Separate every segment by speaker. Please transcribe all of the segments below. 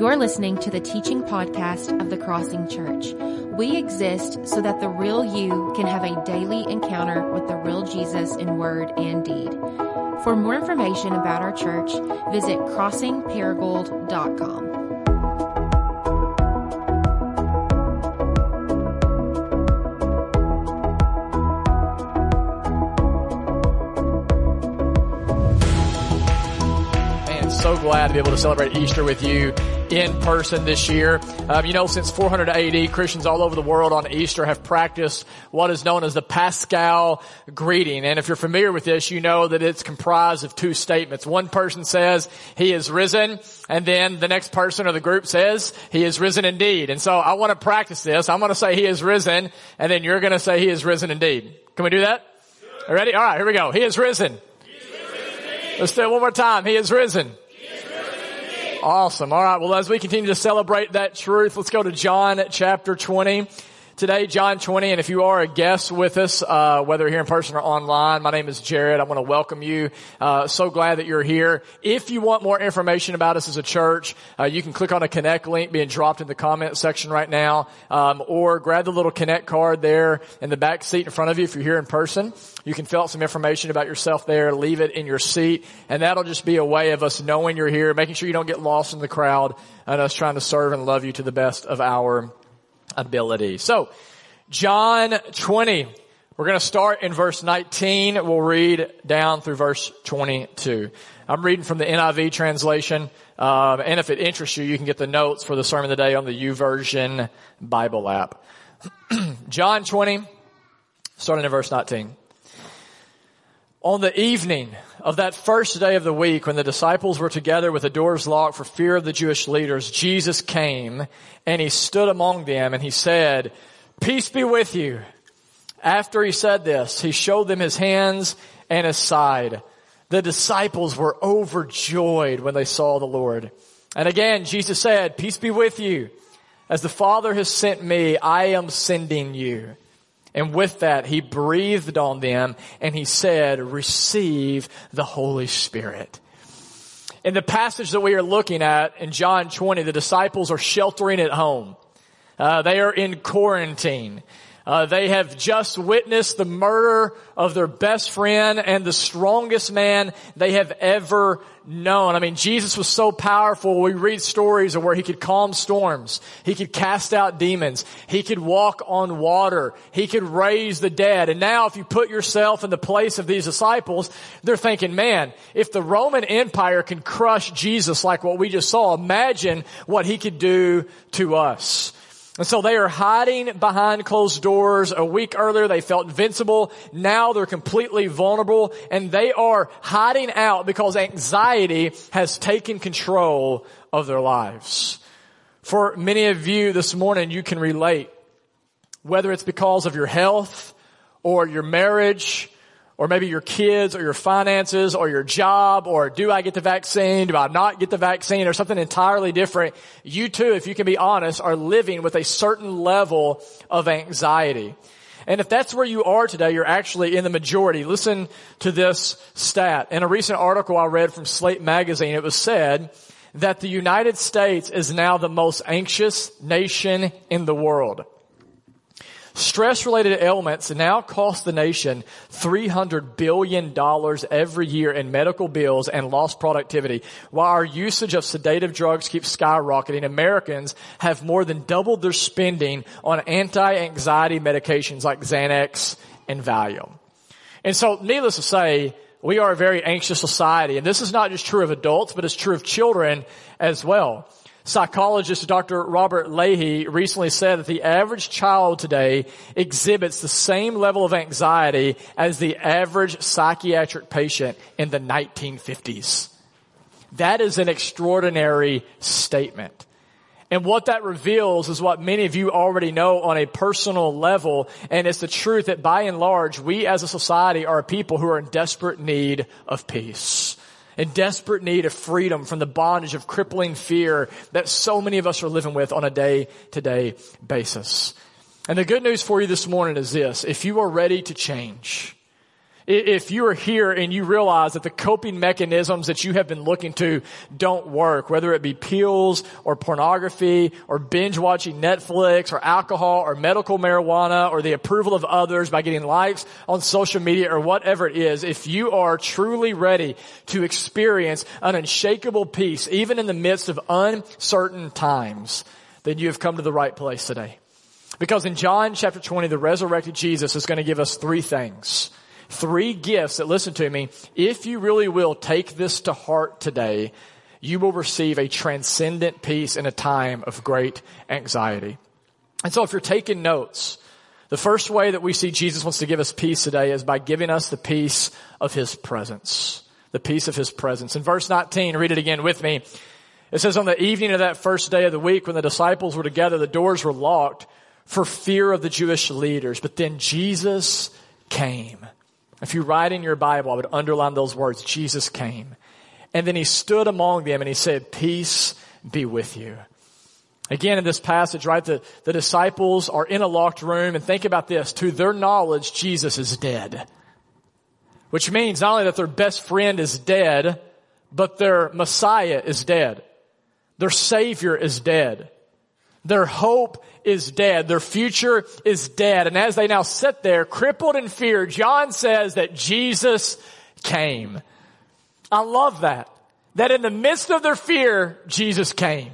Speaker 1: You're listening to the teaching podcast of the Crossing Church. We exist so that the real you can have a daily encounter with the real Jesus in word and deed. For more information about our church, visit crossingparagould.com.
Speaker 2: Man, so glad to be able to celebrate Easter with you in person this year. Um, you know, since 400 AD, Christians all over the world on Easter have practiced what is known as the Paschal greeting. And if you're familiar with this, you know that it's comprised of two statements. One person says, He is risen, and then the next person or the group says, He is risen indeed. And so I want to practice this. I'm going to say He is risen, and then you're going to say He is risen indeed. Can we do that? Ready? All right, here we go. He is risen. Let's do it one more time. He is risen. Awesome. All right. Well, as we continue to celebrate that truth, let's go to John chapter 20. Today, John 20, and if you are a guest with us, uh, whether here in person or online, my name is Jared. I want to welcome you. Uh, so glad that you're here. If you want more information about us as a church, uh, you can click on a connect link being dropped in the comment section right now, um, or grab the little connect card there in the back seat in front of you if you're here in person. You can fill out some information about yourself there, leave it in your seat, and that'll just be a way of us knowing you're here, making sure you don't get lost in the crowd, and us trying to serve and love you to the best of our ability. So, John 20. We're going to start in verse 19. We'll read down through verse 22. I'm reading from the NIV translation. Um, and if it interests you, you can get the notes for the sermon of the day on the YouVersion Bible app. John 20, starting in verse 19. On the evening of that first day of the week, when the disciples were together with the doors locked for fear of the Jewish leaders, Jesus came and he stood among them and he said, Peace be with you. After he said this, he showed them his hands and his side. The disciples were overjoyed when they saw the Lord. And again, Jesus said, Peace be with you. As the Father has sent me, I am sending you. And with that, he breathed on them and he said, receive the Holy Spirit. In the passage that we are looking at in John 20, the disciples are sheltering at home. Uh, they are in quarantine. Uh, they have just witnessed the murder of their best friend and the strongest man they have ever known. I mean, Jesus was so powerful. We read stories of where he could calm storms. He could cast out demons. He could walk on water. He could raise the dead. And now if you put yourself in the place of these disciples, they're thinking, man, if the Roman Empire can crush Jesus like what we just saw, imagine what he could do to us. And so they are hiding behind closed doors. A week earlier they felt invincible. Now they're completely vulnerable and they are hiding out because anxiety has taken control of their lives. For many of you this morning, you can relate. Whether it's because of your health or your marriage or maybe your kids or your finances or your job or do I get the vaccine? Do I not get the vaccine or something entirely different? You too, if you can be honest, are living with a certain level of anxiety. And if that's where you are today, you're actually in the majority. Listen to this stat. In a recent article I read from Slate magazine, it was said that the United States is now the most anxious nation in the world. Stress related ailments now cost the nation $300 billion every year in medical bills and lost productivity. While our usage of sedative drugs keeps skyrocketing, Americans have more than doubled their spending on anti-anxiety medications like Xanax and Valium. And so needless to say, we are a very anxious society. And this is not just true of adults, but it's true of children as well. Psychologist Dr. Robert Leahy recently said that the average child today exhibits the same level of anxiety as the average psychiatric patient in the 1950s. That is an extraordinary statement. And what that reveals is what many of you already know on a personal level, and it's the truth that by and large, we as a society are a people who are in desperate need of peace in desperate need of freedom from the bondage of crippling fear that so many of us are living with on a day to day basis. And the good news for you this morning is this. If you are ready to change, If you are here and you realize that the coping mechanisms that you have been looking to don't work, whether it be pills or pornography or binge watching Netflix or alcohol or medical marijuana or the approval of others by getting likes on social media or whatever it is, if you are truly ready to experience an unshakable peace, even in the midst of uncertain times, then you have come to the right place today. Because in John chapter 20, the resurrected Jesus is going to give us three things three gifts that, listen to me, if you really will take this to heart today, you will receive a transcendent peace in a time of great anxiety. And so if you're taking notes, the first way that we see Jesus wants to give us peace today is by giving us the peace of His presence. The peace of His presence. In verse 19, read it again with me. It says, on the evening of that first day of the week when the disciples were together, the doors were locked for fear of the Jewish leaders. But then Jesus came. If you write in your Bible, I would underline those words, Jesus came. And then he stood among them and he said, peace be with you. Again, in this passage, right, the, the disciples are in a locked room and think about this. To their knowledge, Jesus is dead. Which means not only that their best friend is dead, but their Messiah is dead. Their Savior is dead. Their hope is dead. Their future is dead. And as they now sit there, crippled in fear, John says that Jesus came. I love that. That in the midst of their fear, Jesus came.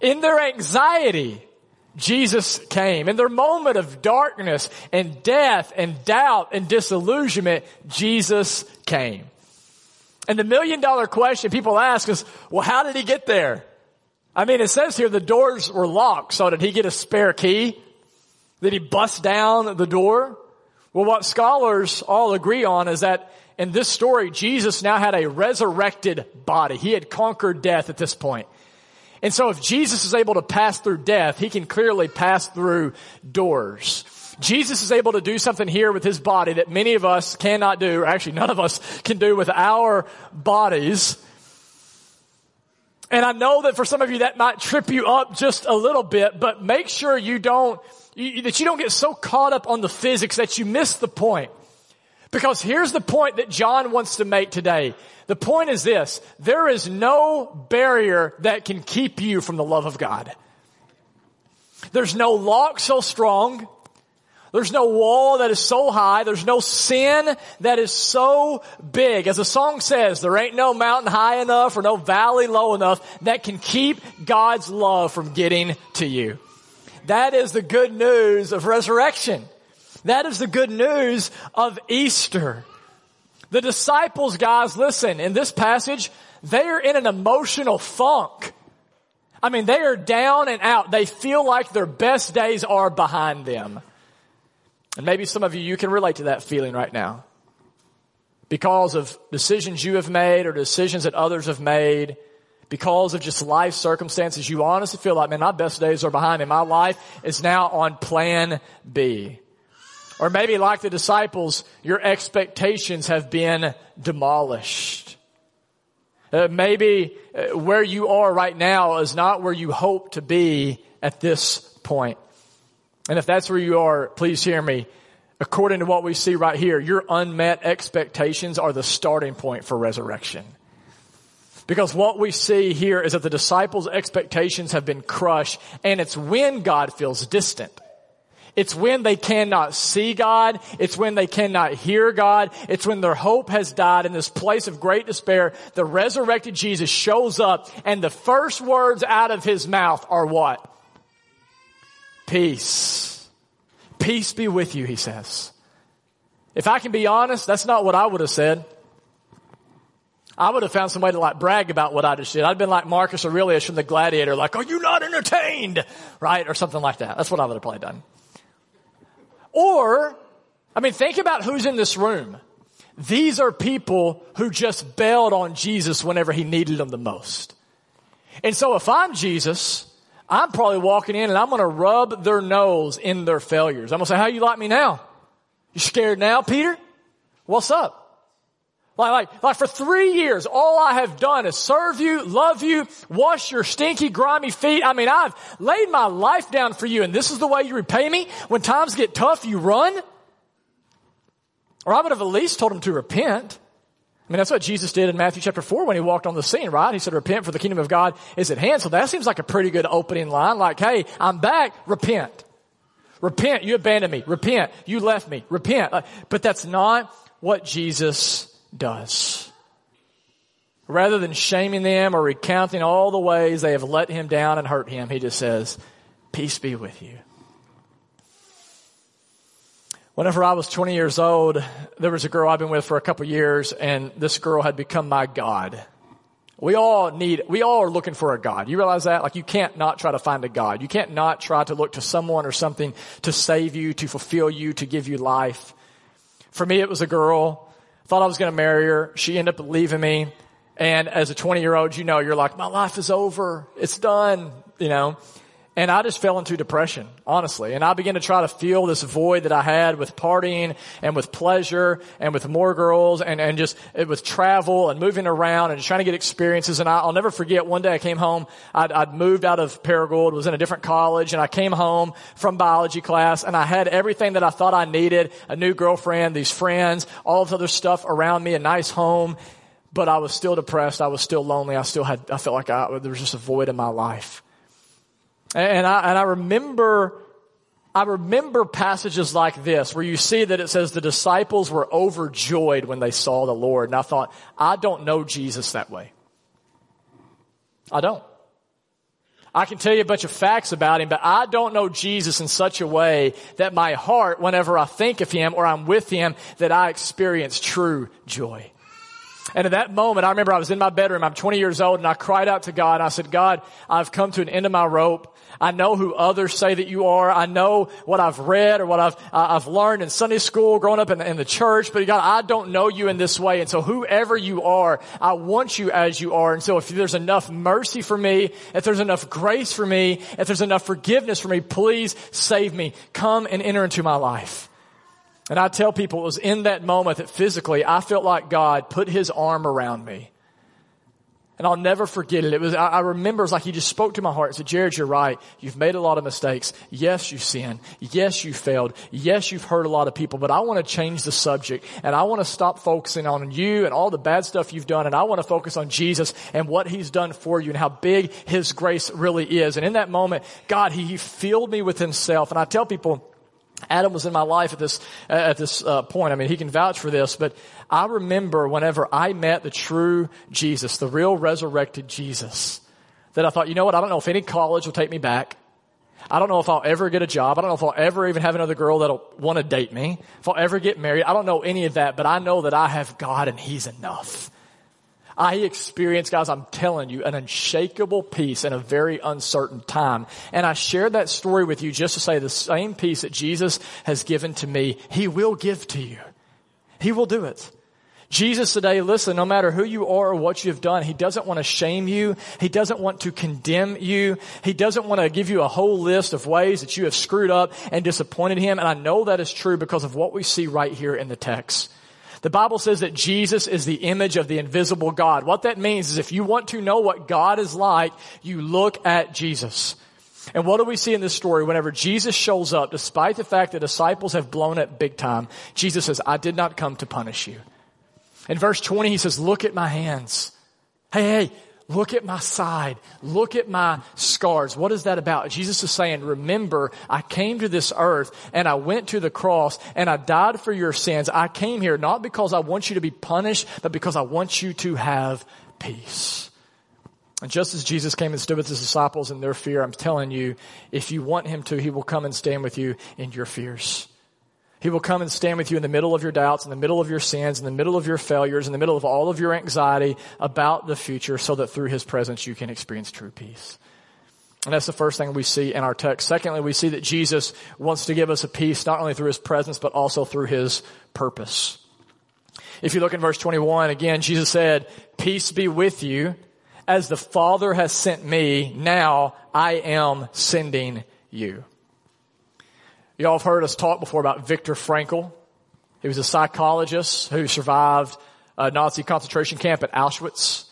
Speaker 2: In their anxiety, Jesus came. In their moment of darkness and death and doubt and disillusionment, Jesus came. And the million dollar question people ask is, well, how did he get there? I mean, it says here the doors were locked, so did he get a spare key? Did he bust down the door? Well, what scholars all agree on is that in this story, Jesus now had a resurrected body. He had conquered death at this point. And so if Jesus is able to pass through death, he can clearly pass through doors. Jesus is able to do something here with his body that many of us cannot do, or actually none of us can do with our bodies. And I know that for some of you that might trip you up just a little bit, but make sure you don't, you, that you don't get so caught up on the physics that you miss the point. Because here's the point that John wants to make today. The point is this, there is no barrier that can keep you from the love of God. There's no lock so strong. There's no wall that is so high. There's no sin that is so big. As the song says, there ain't no mountain high enough or no valley low enough that can keep God's love from getting to you. That is the good news of resurrection. That is the good news of Easter. The disciples, guys, listen, in this passage, they are in an emotional funk. I mean, they are down and out. They feel like their best days are behind them. And maybe some of you, you can relate to that feeling right now. Because of decisions you have made or decisions that others have made, because of just life circumstances, you honestly feel like, man, my best days are behind me. My life is now on plan B. Or maybe like the disciples, your expectations have been demolished. Uh, maybe uh, where you are right now is not where you hope to be at this point. And if that's where you are, please hear me. According to what we see right here, your unmet expectations are the starting point for resurrection. Because what we see here is that the disciples' expectations have been crushed and it's when God feels distant. It's when they cannot see God. It's when they cannot hear God. It's when their hope has died in this place of great despair. The resurrected Jesus shows up and the first words out of his mouth are what? Peace. Peace be with you, he says. If I can be honest, that's not what I would have said. I would have found some way to like brag about what I just did. I'd been like Marcus Aurelius from the Gladiator, like, are you not entertained? Right? Or something like that. That's what I would have probably done. Or, I mean, think about who's in this room. These are people who just bailed on Jesus whenever he needed them the most. And so if I'm Jesus, I'm probably walking in and I'm going to rub their nose in their failures. I'm going to say, how you like me now? You scared now, Peter? What's up? Like, like, like for three years, all I have done is serve you, love you, wash your stinky, grimy feet. I mean, I've laid my life down for you and this is the way you repay me? When times get tough, you run? Or I would have at least told him to repent. I mean, that's what Jesus did in Matthew chapter 4 when he walked on the scene, right? He said, repent for the kingdom of God is at hand. So that seems like a pretty good opening line. Like, hey, I'm back. Repent. Repent. You abandoned me. Repent. You left me. Repent. Uh, but that's not what Jesus does. Rather than shaming them or recounting all the ways they have let him down and hurt him, he just says, peace be with you. Whenever I was 20 years old, there was a girl I've been with for a couple years and this girl had become my God. We all need, we all are looking for a God. You realize that? Like you can't not try to find a God. You can't not try to look to someone or something to save you, to fulfill you, to give you life. For me, it was a girl. Thought I was going to marry her. She ended up leaving me. And as a 20 year old, you know, you're like, my life is over. It's done, you know. And I just fell into depression, honestly. And I began to try to fill this void that I had with partying and with pleasure and with more girls and, and just with travel and moving around and trying to get experiences. And I, will never forget one day I came home. I'd, I'd moved out of Paragould, was in a different college, and I came home from biology class and I had everything that I thought I needed, a new girlfriend, these friends, all this other stuff around me, a nice home. But I was still depressed. I was still lonely. I still had, I felt like I, there was just a void in my life. And I, and I remember, I remember passages like this where you see that it says the disciples were overjoyed when they saw the Lord. And I thought, I don't know Jesus that way. I don't. I can tell you a bunch of facts about him, but I don't know Jesus in such a way that my heart, whenever I think of him or I'm with him, that I experience true joy. And at that moment, I remember I was in my bedroom. I'm 20 years old and I cried out to God. I said, God, I've come to an end of my rope. I know who others say that you are. I know what I've read or what I've, uh, I've learned in Sunday school, growing up in, in the church, but God, I don't know you in this way. And so whoever you are, I want you as you are. And so if there's enough mercy for me, if there's enough grace for me, if there's enough forgiveness for me, please save me. Come and enter into my life. And I tell people it was in that moment that physically I felt like God put his arm around me and I'll never forget it. It was, I, remember it was like he just spoke to my heart and said, Jared, you're right. You've made a lot of mistakes. Yes, you sinned. Yes, you failed. Yes, you've hurt a lot of people, but I want to change the subject and I want to stop focusing on you and all the bad stuff you've done and I want to focus on Jesus and what he's done for you and how big his grace really is. And in that moment, God, he, he filled me with himself. And I tell people, Adam was in my life at this at this uh, point. I mean, he can vouch for this, but I remember whenever I met the true Jesus, the real resurrected Jesus, that I thought, you know what? I don't know if any college will take me back. I don't know if I'll ever get a job. I don't know if I'll ever even have another girl that'll want to date me. If I'll ever get married. I don't know any of that, but I know that I have God and He's enough. I experienced, guys, I'm telling you, an unshakable peace in a very uncertain time. And I share that story with you just to say the same peace that Jesus has given to me, He will give to you. He will do it. Jesus today, listen, no matter who you are or what you've done, He doesn't want to shame you. He doesn't want to condemn you. He doesn't want to give you a whole list of ways that you have screwed up and disappointed Him. And I know that is true because of what we see right here in the text. The Bible says that Jesus is the image of the invisible God. What that means is if you want to know what God is like, you look at Jesus. And what do we see in this story? Whenever Jesus shows up, despite the fact that disciples have blown it big time, Jesus says, I did not come to punish you. In verse 20, he says, look at my hands. Hey, hey, Look at my side. Look at my scars. What is that about? Jesus is saying, remember, I came to this earth and I went to the cross and I died for your sins. I came here not because I want you to be punished, but because I want you to have peace. And just as Jesus came and stood with his disciples in their fear, I'm telling you, if you want him to, he will come and stand with you in your fears. He will come and stand with you in the middle of your doubts, in the middle of your sins, in the middle of your failures, in the middle of all of your anxiety about the future so that through His presence you can experience true peace. And that's the first thing we see in our text. Secondly, we see that Jesus wants to give us a peace not only through His presence, but also through His purpose. If you look in verse 21, again, Jesus said, peace be with you. As the Father has sent me, now I am sending you. Y'all have heard us talk before about Viktor Frankl. He was a psychologist who survived a Nazi concentration camp at Auschwitz.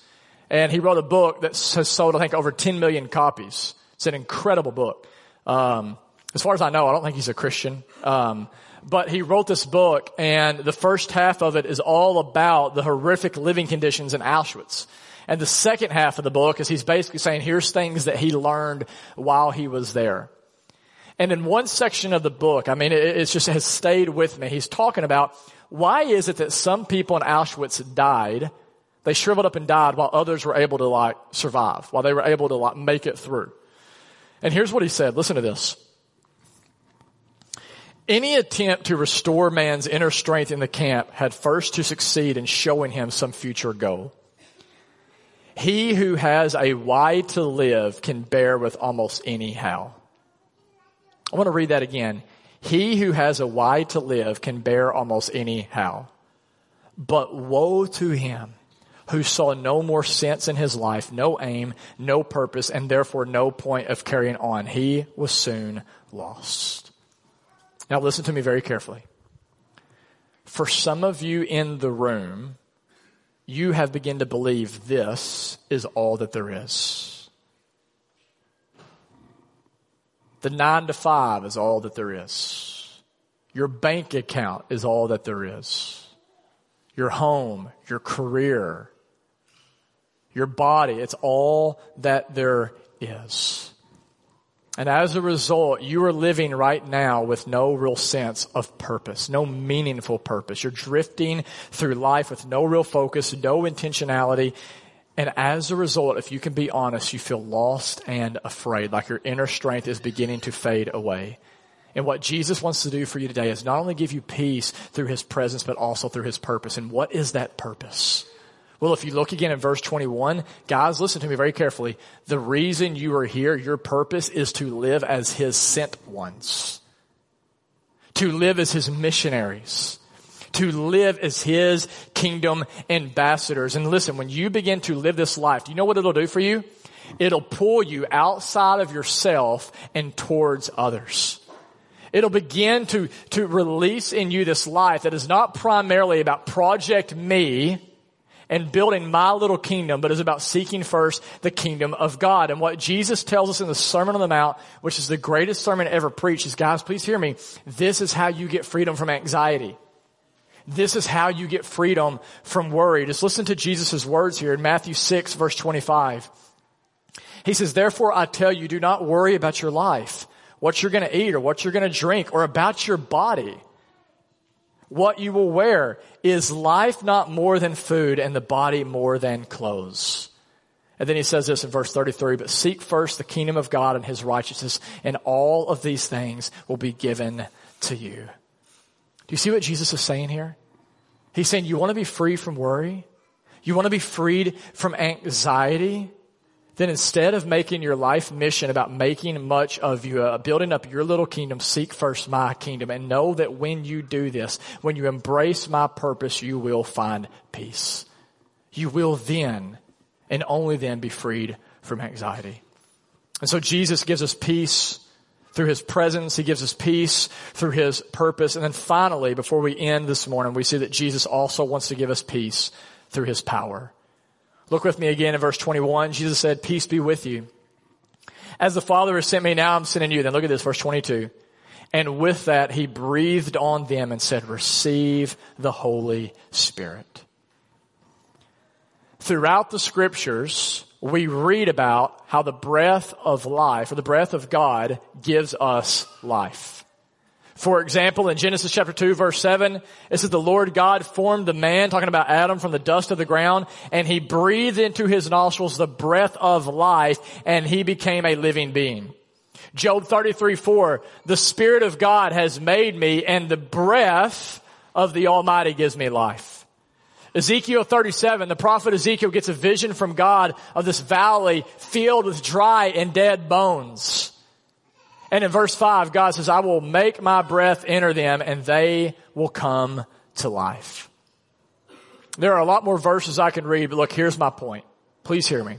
Speaker 2: And he wrote a book that has sold, I think, over 10 million copies. It's an incredible book. Um, As far as I know, I don't think he's a Christian. Um, but he wrote this book and the first half of it is all about the horrific living conditions in Auschwitz. And the second half of the book is he's basically saying here's things that he learned while he was there. And in one section of the book, I mean, it, it just has stayed with me. He's talking about why is it that some people in Auschwitz died, they shriveled up and died while others were able to like survive, while they were able to like make it through. And here's what he said. Listen to this. Any attempt to restore man's inner strength in the camp had first to succeed in showing him some future goal. He who has a why to live can bear with almost any how. I want to read that again. He who has a why to live can bear almost any how. But woe to him who saw no more sense in his life, no aim, no purpose, and therefore no point of carrying on. He was soon lost. Now listen to me very carefully. For some of you in the room, you have begun to believe this is all that there is. The nine to five is all that there is. Your bank account is all that there is. Your home, your career, your body, it's all that there is. And as a result, you are living right now with no real sense of purpose, no meaningful purpose. You're drifting through life with no real focus, no intentionality. And as a result, if you can be honest, you feel lost and afraid, like your inner strength is beginning to fade away. And what Jesus wants to do for you today is not only give you peace through His presence, but also through His purpose. And what is that purpose? Well, if you look again in verse 21, guys, listen to me very carefully. The reason you are here, your purpose is to live as His sent ones. To live as His missionaries. To live as His kingdom ambassadors. And listen, when you begin to live this life, do you know what it'll do for you? It'll pull you outside of yourself and towards others. It'll begin to, to release in you this life that is not primarily about project me, and building my little kingdom, but is about seeking first the kingdom of God. And what Jesus tells us in the Sermon on the Mount, which is the greatest sermon ever preached, is guys, please hear me. This is how you get freedom from anxiety. This is how you get freedom from worry. Just listen to Jesus' words here in Matthew 6 verse 25. He says, therefore I tell you, do not worry about your life, what you're going to eat or what you're going to drink or about your body what you will wear. Is life not more than food and the body more than clothes? And then he says this in verse 33, but seek first the kingdom of God and his righteousness and all of these things will be given to you. Do you see what Jesus is saying here? He's saying you want to be free from worry? You want to be freed from anxiety? then instead of making your life mission about making much of you, uh, building up your little kingdom, seek first my kingdom and know that when you do this, when you embrace my purpose, you will find peace. You will then and only then be freed from anxiety. And so Jesus gives us peace through his presence. He gives us peace through his purpose. And then finally, before we end this morning, we see that Jesus also wants to give us peace through his power. Look with me again in verse 21. Jesus said, peace be with you. As the Father has sent me, now I'm sending you. Then look at this, verse 22. And with that, he breathed on them and said, receive the Holy Spirit. Throughout the scriptures, we read about how the breath of life or the breath of God gives us life. For example, in Genesis chapter 2 verse 7, it says the Lord God formed the man, talking about Adam from the dust of the ground, and he breathed into his nostrils the breath of life, and he became a living being. Job 33 4, the Spirit of God has made me, and the breath of the Almighty gives me life. Ezekiel 37, the prophet Ezekiel gets a vision from God of this valley filled with dry and dead bones. And in verse 5, God says, I will make my breath enter them and they will come to life. There are a lot more verses I can read, but look, here's my point. Please hear me.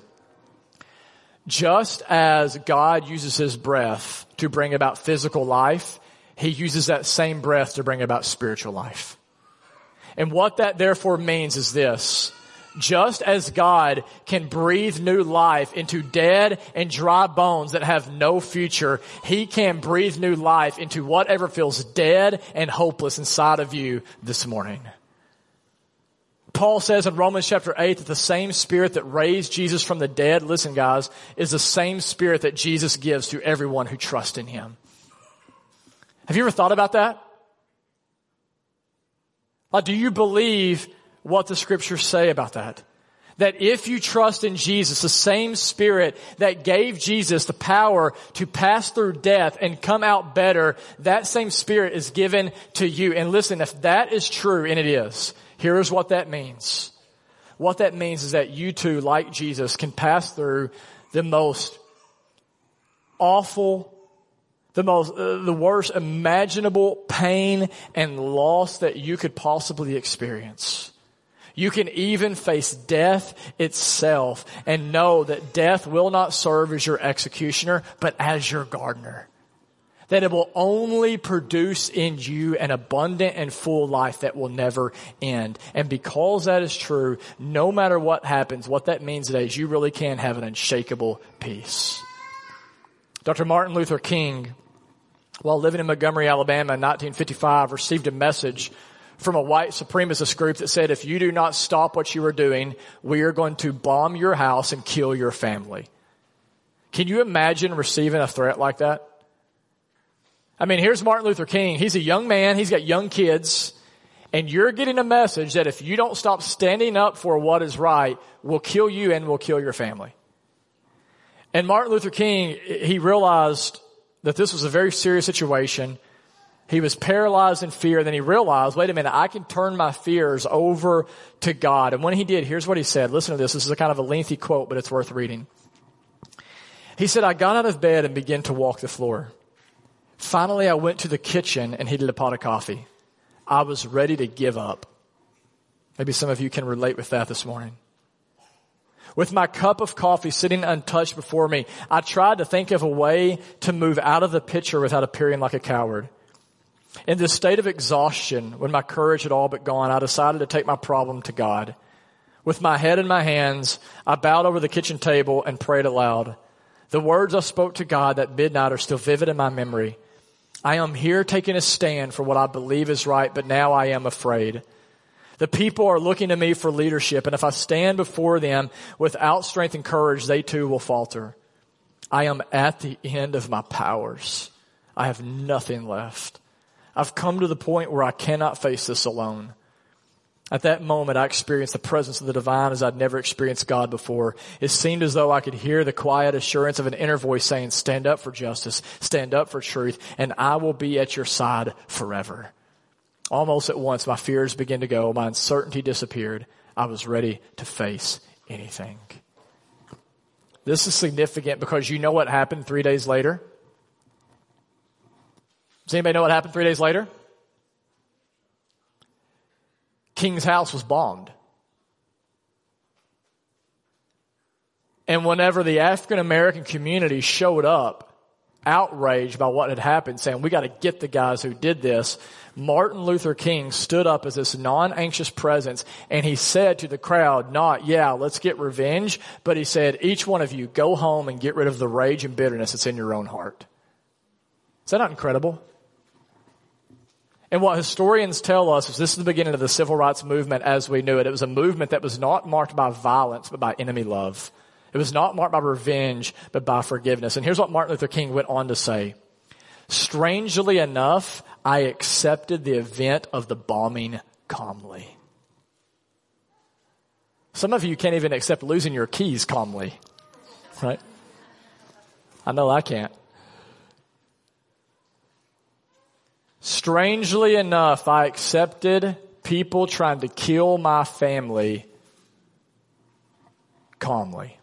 Speaker 2: Just as God uses his breath to bring about physical life, he uses that same breath to bring about spiritual life. And what that therefore means is this. Just as God can breathe new life into dead and dry bones that have no future, He can breathe new life into whatever feels dead and hopeless inside of you this morning. Paul says in Romans chapter 8 that the same spirit that raised Jesus from the dead, listen guys, is the same spirit that Jesus gives to everyone who trusts in Him. Have you ever thought about that? Do you believe what the scriptures say about that? That if you trust in Jesus, the same spirit that gave Jesus the power to pass through death and come out better, that same spirit is given to you. And listen, if that is true, and it is, Here's what that means. What that means is that you too, like Jesus, can pass through the most awful, the most, uh, the worst imaginable pain and loss that you could possibly experience. You can even face death itself and know that death will not serve as your executioner, but as your gardener that it will only produce in you an abundant and full life that will never end. And because that is true, no matter what happens, what that means today is you really can have an unshakable peace. Dr. Martin Luther King, while living in Montgomery, Alabama in 1955, received a message from a white supremacist group that said, if you do not stop what you are doing, we are going to bomb your house and kill your family. Can you imagine receiving a threat like that? I mean, here's Martin Luther King. He's a young man. He's got young kids. And you're getting a message that if you don't stop standing up for what is right, we'll kill you and we'll kill your family. And Martin Luther King, he realized that this was a very serious situation. He was paralyzed in fear. Then he realized, wait a minute, I can turn my fears over to God. And when he did, here's what he said. Listen to this. This is a kind of a lengthy quote, but it's worth reading. He said, I got out of bed and began to walk the floor. Finally, I went to the kitchen and heated a pot of coffee. I was ready to give up. Maybe some of you can relate with that this morning. With my cup of coffee sitting untouched before me, I tried to think of a way to move out of the picture without appearing like a coward. In this state of exhaustion, when my courage had all but gone, I decided to take my problem to God. With my head in my hands, I bowed over the kitchen table and prayed aloud. The words I spoke to God that midnight are still vivid in my memory. I am here taking a stand for what I believe is right, but now I am afraid. The people are looking to me for leadership, and if I stand before them without strength and courage, they too will falter. I am at the end of my powers. I have nothing left. I've come to the point where I cannot face this alone. At that moment, I experienced the presence of the divine as I'd never experienced God before. It seemed as though I could hear the quiet assurance of an inner voice saying, stand up for justice, stand up for truth, and I will be at your side forever. Almost at once, my fears began to go, my uncertainty disappeared. I was ready to face anything. This is significant because you know what happened three days later? Does anybody know what happened three days later? king's house was bombed. And whenever the African American community showed up, outraged by what had happened, saying, we gotta get the guys who did this, Martin Luther King stood up as this non-anxious presence and he said to the crowd, not, yeah, let's get revenge, but he said, each one of you go home and get rid of the rage and bitterness that's in your own heart. Is that not incredible? And what historians tell us is this is the beginning of the civil rights movement as we knew it. It was a movement that was not marked by violence, but by enemy love. It was not marked by revenge, but by forgiveness. And here's what Martin Luther King went on to say. Strangely enough, I accepted the event of the bombing calmly. Some of you can't even accept losing your keys calmly, right? I know I can't. Strangely enough, I accepted people trying to kill my family calmly.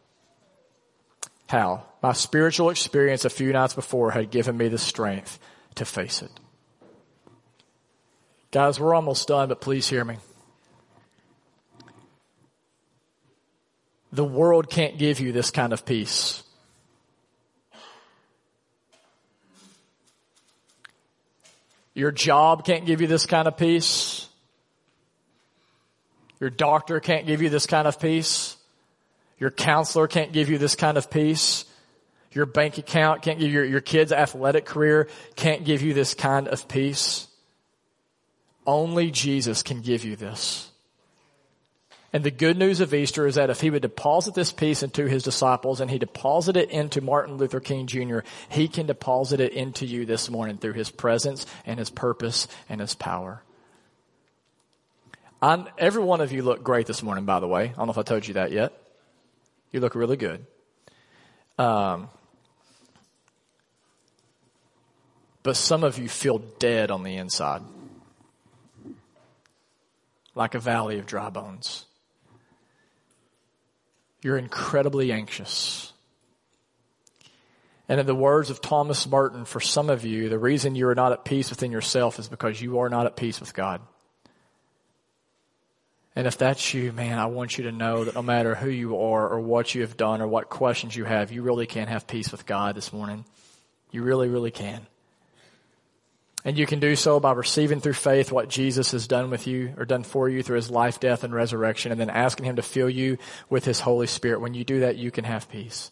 Speaker 2: How? My spiritual experience a few nights before had given me the strength to face it. Guys, we're almost done, but please hear me. The world can't give you this kind of peace. Your job can't give you this kind of peace. Your doctor can't give you this kind of peace. Your counselor can't give you this kind of peace. Your bank account can't give you, your, your kid's athletic career can't give you this kind of peace. Only Jesus can give you this. And the good news of Easter is that if he would deposit this peace into his disciples and he deposit it into Martin Luther King Jr., he can deposit it into you this morning through his presence and his purpose and his power. I'm, every one of you look great this morning, by the way. I don't know if I told you that yet. You look really good. Um, but some of you feel dead on the inside, like a valley of dry bones. You're incredibly anxious. And in the words of Thomas Merton, for some of you, the reason you are not at peace within yourself is because you are not at peace with God. And if that's you, man, I want you to know that no matter who you are or what you have done or what questions you have, you really can have peace with God this morning. You really, really can. And you can do so by receiving through faith what Jesus has done with you or done for you through his life, death, and resurrection, and then asking him to fill you with his Holy Spirit. When you do that, you can have peace.